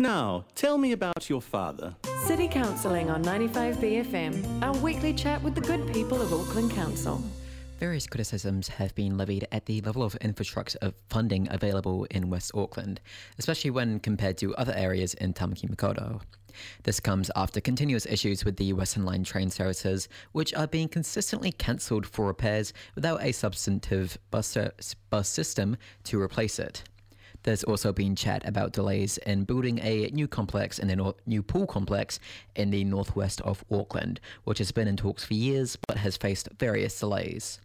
Now, tell me about your father. City Counselling on 95BFM, our weekly chat with the good people of Auckland Council. Various criticisms have been levied at the level of infrastructure of funding available in West Auckland, especially when compared to other areas in Tamaki Makaurau. This comes after continuous issues with the Western Line train services, which are being consistently cancelled for repairs without a substantive bus, bus system to replace it. There's also been chat about delays in building a new complex and nor- new pool complex in the northwest of Auckland, which has been in talks for years but has faced various delays.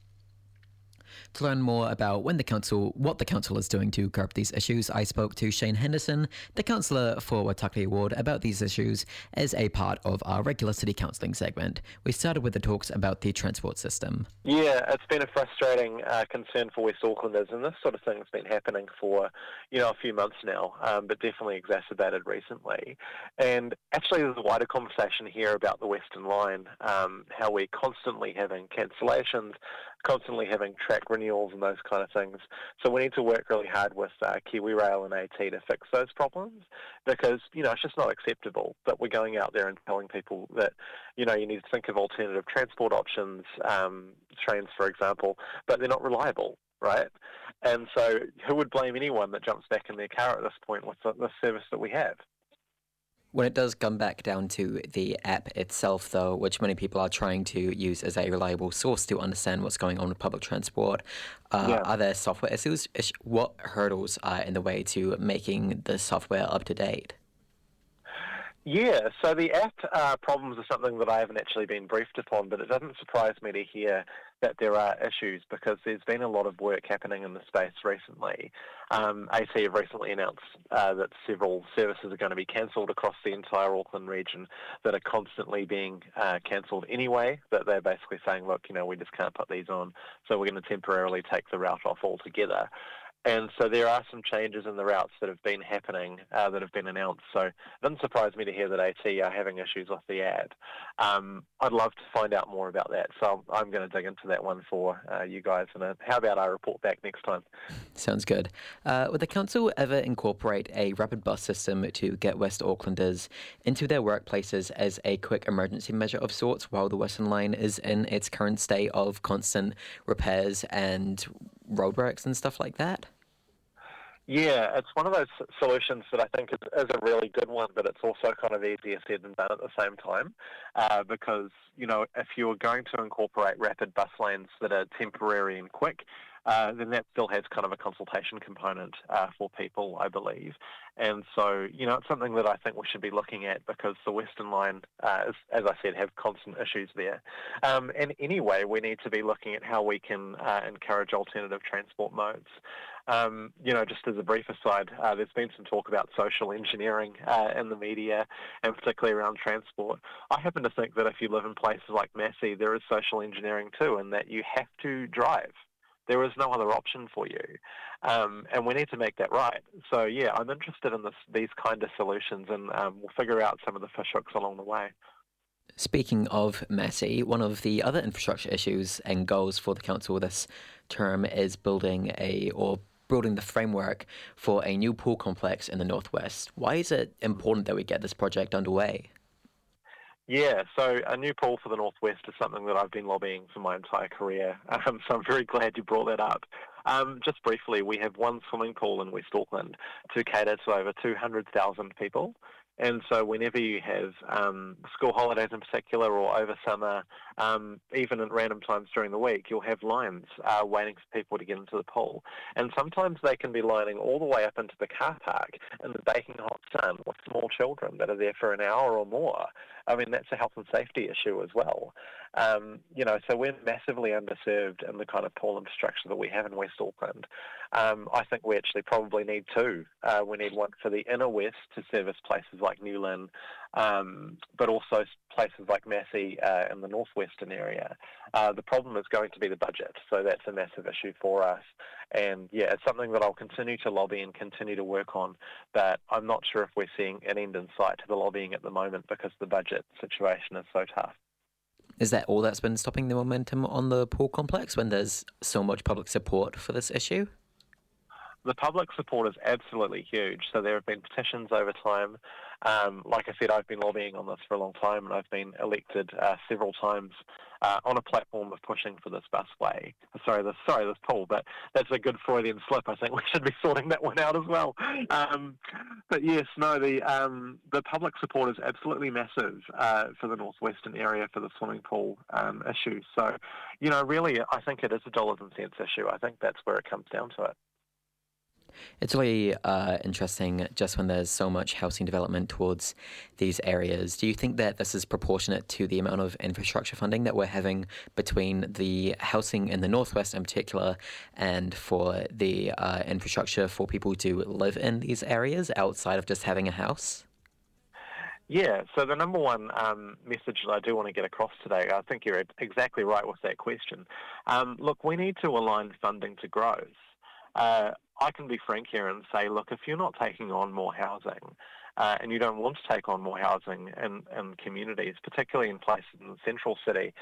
To learn more about when the council, what the council is doing to curb these issues, I spoke to Shane Henderson, the councillor for Waitakere Ward, about these issues as a part of our regular city councilling segment. We started with the talks about the transport system. Yeah, it's been a frustrating uh, concern for West Aucklanders, and this sort of thing's been happening for you know a few months now, um, but definitely exacerbated recently. And actually, there's a wider conversation here about the Western Line, um, how we're constantly having cancellations, constantly having track renewals and those kind of things. So we need to work really hard with uh, KiwiRail and AT to fix those problems because, you know, it's just not acceptable that we're going out there and telling people that, you know, you need to think of alternative transport options, um, trains, for example, but they're not reliable right? And so, who would blame anyone that jumps back in their car at this point with the, the service that we have? When it does come back down to the app itself, though, which many people are trying to use as a reliable source to understand what's going on with public transport, uh, yeah. are there software issues? What hurdles are in the way to making the software up to date? Yeah, so the app uh, problems are something that I haven't actually been briefed upon, but it doesn't surprise me to hear that there are issues because there's been a lot of work happening in the space recently. Um, AT have recently announced uh, that several services are going to be cancelled across the entire Auckland region that are constantly being uh, cancelled anyway, that they're basically saying, look, you know, we just can't put these on, so we're going to temporarily take the route off altogether. And so there are some changes in the routes that have been happening uh, that have been announced. So it doesn't surprise me to hear that AT are having issues with the ad. Um, I'd love to find out more about that. So I'm going to dig into that one for uh, you guys. And how about I report back next time? Sounds good. Uh, would the council ever incorporate a rapid bus system to get West Aucklanders into their workplaces as a quick emergency measure of sorts while the Western Line is in its current state of constant repairs and roadworks and stuff like that? Yeah, it's one of those solutions that I think is, is, a really good one, but it's also kind of easier said than done at the same time. Uh, because, you know, if you're going to incorporate rapid bus lanes that are temporary and quick, uh, then that still has kind of a consultation component uh, for people, I believe. And so, you know, it's something that I think we should be looking at because the Western Line, uh, is, as I said, have constant issues there. Um, and anyway, we need to be looking at how we can uh, encourage alternative transport modes. Um, you know, just as a brief aside, uh, there's been some talk about social engineering uh, in the media, and particularly around transport. I happen to think that if you live in places like Massey, there is social engineering too, and that you have to drive. There is no other option for you, um, and we need to make that right. So yeah, I'm interested in this, these kind of solutions, and um, we'll figure out some of the fish hooks along the way. Speaking of Massey, one of the other infrastructure issues and goals for the council this term is building a or building the framework for a new pool complex in the northwest. Why is it important that we get this project underway? Yeah, so a new pool for the Northwest is something that I've been lobbying for my entire career. Um, so I'm very glad you brought that up. Um, just briefly, we have one swimming pool in West Auckland to cater to over 200,000 people. And so, whenever you have um, school holidays in particular, or over summer, um, even at random times during the week, you'll have lines uh, waiting for people to get into the pool. And sometimes they can be lining all the way up into the car park in the baking hot sun with small children that are there for an hour or more. I mean, that's a health and safety issue as well. Um, you know, so we're massively underserved in the kind of pool infrastructure that we have in West Auckland. Um, I think we actually probably need two. Uh, we need one for the inner west to service places like New Lynn, um, but also places like Massey uh, in the northwestern area. Uh, the problem is going to be the budget, so that's a massive issue for us. And yeah, it's something that I'll continue to lobby and continue to work on, but I'm not sure if we're seeing an end in sight to the lobbying at the moment because the budget situation is so tough. Is that all that's been stopping the momentum on the pool complex when there's so much public support for this issue? The public support is absolutely huge. So there have been petitions over time. Um, like I said, I've been lobbying on this for a long time, and I've been elected uh, several times uh, on a platform of pushing for this busway. Sorry, this sorry this pool, but that's a good Freudian slip. I think we should be sorting that one out as well. Um, but yes, no, the um, the public support is absolutely massive uh, for the northwestern area for the swimming pool um, issue. So, you know, really, I think it is a dollars and cents issue. I think that's where it comes down to it. It's really uh, interesting just when there's so much housing development towards these areas. Do you think that this is proportionate to the amount of infrastructure funding that we're having between the housing in the Northwest in particular and for the uh, infrastructure for people to live in these areas outside of just having a house? Yeah, so the number one um, message that I do want to get across today, I think you're exactly right with that question. Um, look, we need to align funding to growth. Uh, I can be frank here and say, look, if you're not taking on more housing uh, and you don't want to take on more housing in, in communities, particularly in places in the central city,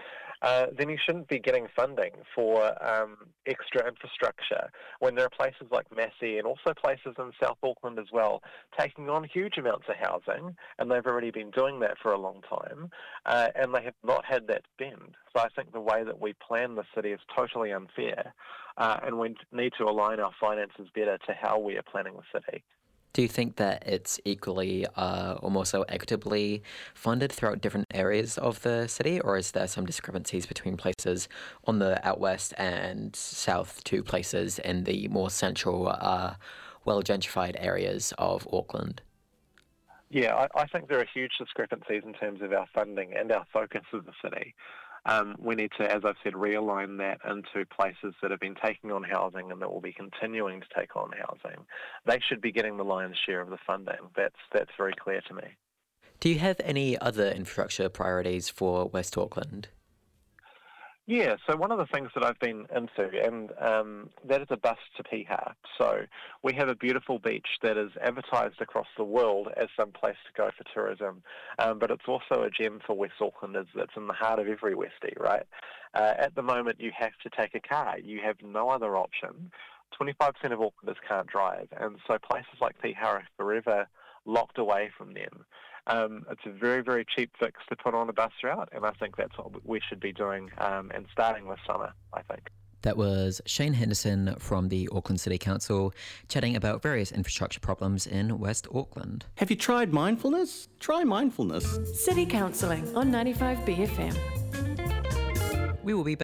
uh, then you shouldn't be getting funding for um, extra infrastructure when there are places like Massey and also places in South Auckland as well taking on huge amounts of housing, and they've already been doing that for a long time, uh, and they have not had that spend. So I think the way that we plan the city is totally unfair, uh, and we need to align our finances better to how we are planning the city. Do you think that it's equally uh, or more so equitably funded throughout different areas of the city, or is there some discrepancies between places on the out west and south to places in the more central, uh, well gentrified areas of Auckland? Yeah, I, I, think there are huge discrepancies in terms of our funding and our focus of the city um, we need to, as I've said, realign that into places that have been taking on housing and that will be continuing to take on housing. They should be getting the lion's share of the funding. That's that's very clear to me. Do you have any other infrastructure priorities for West Auckland? Yeah, so one of the things that I've been into, and um, that is a bus to Piha. So we have a beautiful beach that is advertised across the world as some place to go for tourism, um, but it's also a gem for West Aucklanders that's in the heart of every Westie, right? Uh, at the moment, you have to take a car. You have no other option. 25% of Aucklanders can't drive, and so places like Piha are forever locked away from them. Um, it's a very, very cheap fix to put on a bus route, and I think that's what we should be doing um, and starting this summer, I think. That was Shane Henderson from the Auckland City Council chatting about various infrastructure problems in West Auckland. Have you tried mindfulness? Try mindfulness. City Counselling on 95BFM. We will be